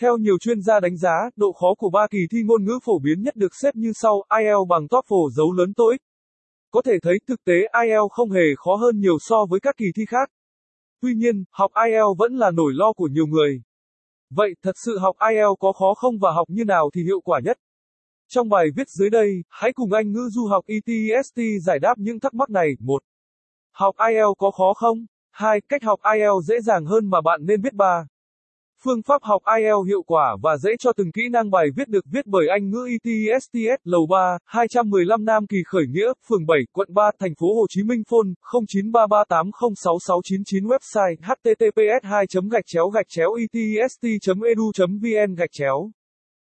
Theo nhiều chuyên gia đánh giá, độ khó của ba kỳ thi ngôn ngữ phổ biến nhất được xếp như sau, IELTS bằng TOEFL dấu lớn TOEIC. Có thể thấy thực tế IELTS không hề khó hơn nhiều so với các kỳ thi khác. Tuy nhiên, học IELTS vẫn là nỗi lo của nhiều người. Vậy, thật sự học IELTS có khó không và học như nào thì hiệu quả nhất? Trong bài viết dưới đây, hãy cùng Anh ngữ du học ETST giải đáp những thắc mắc này. 1. Học IELTS có khó không? 2. Cách học IELTS dễ dàng hơn mà bạn nên biết 3. Phương pháp học IELTS hiệu quả và dễ cho từng kỹ năng bài viết được viết bởi Anh ngữ ITSTS Lầu 3, 215 Nam Kỳ Khởi Nghĩa, phường 7, quận 3, thành phố Hồ Chí Minh phone 0933806699 website https 2 gạch chéo gạch chéo itst edu vn gạch chéo.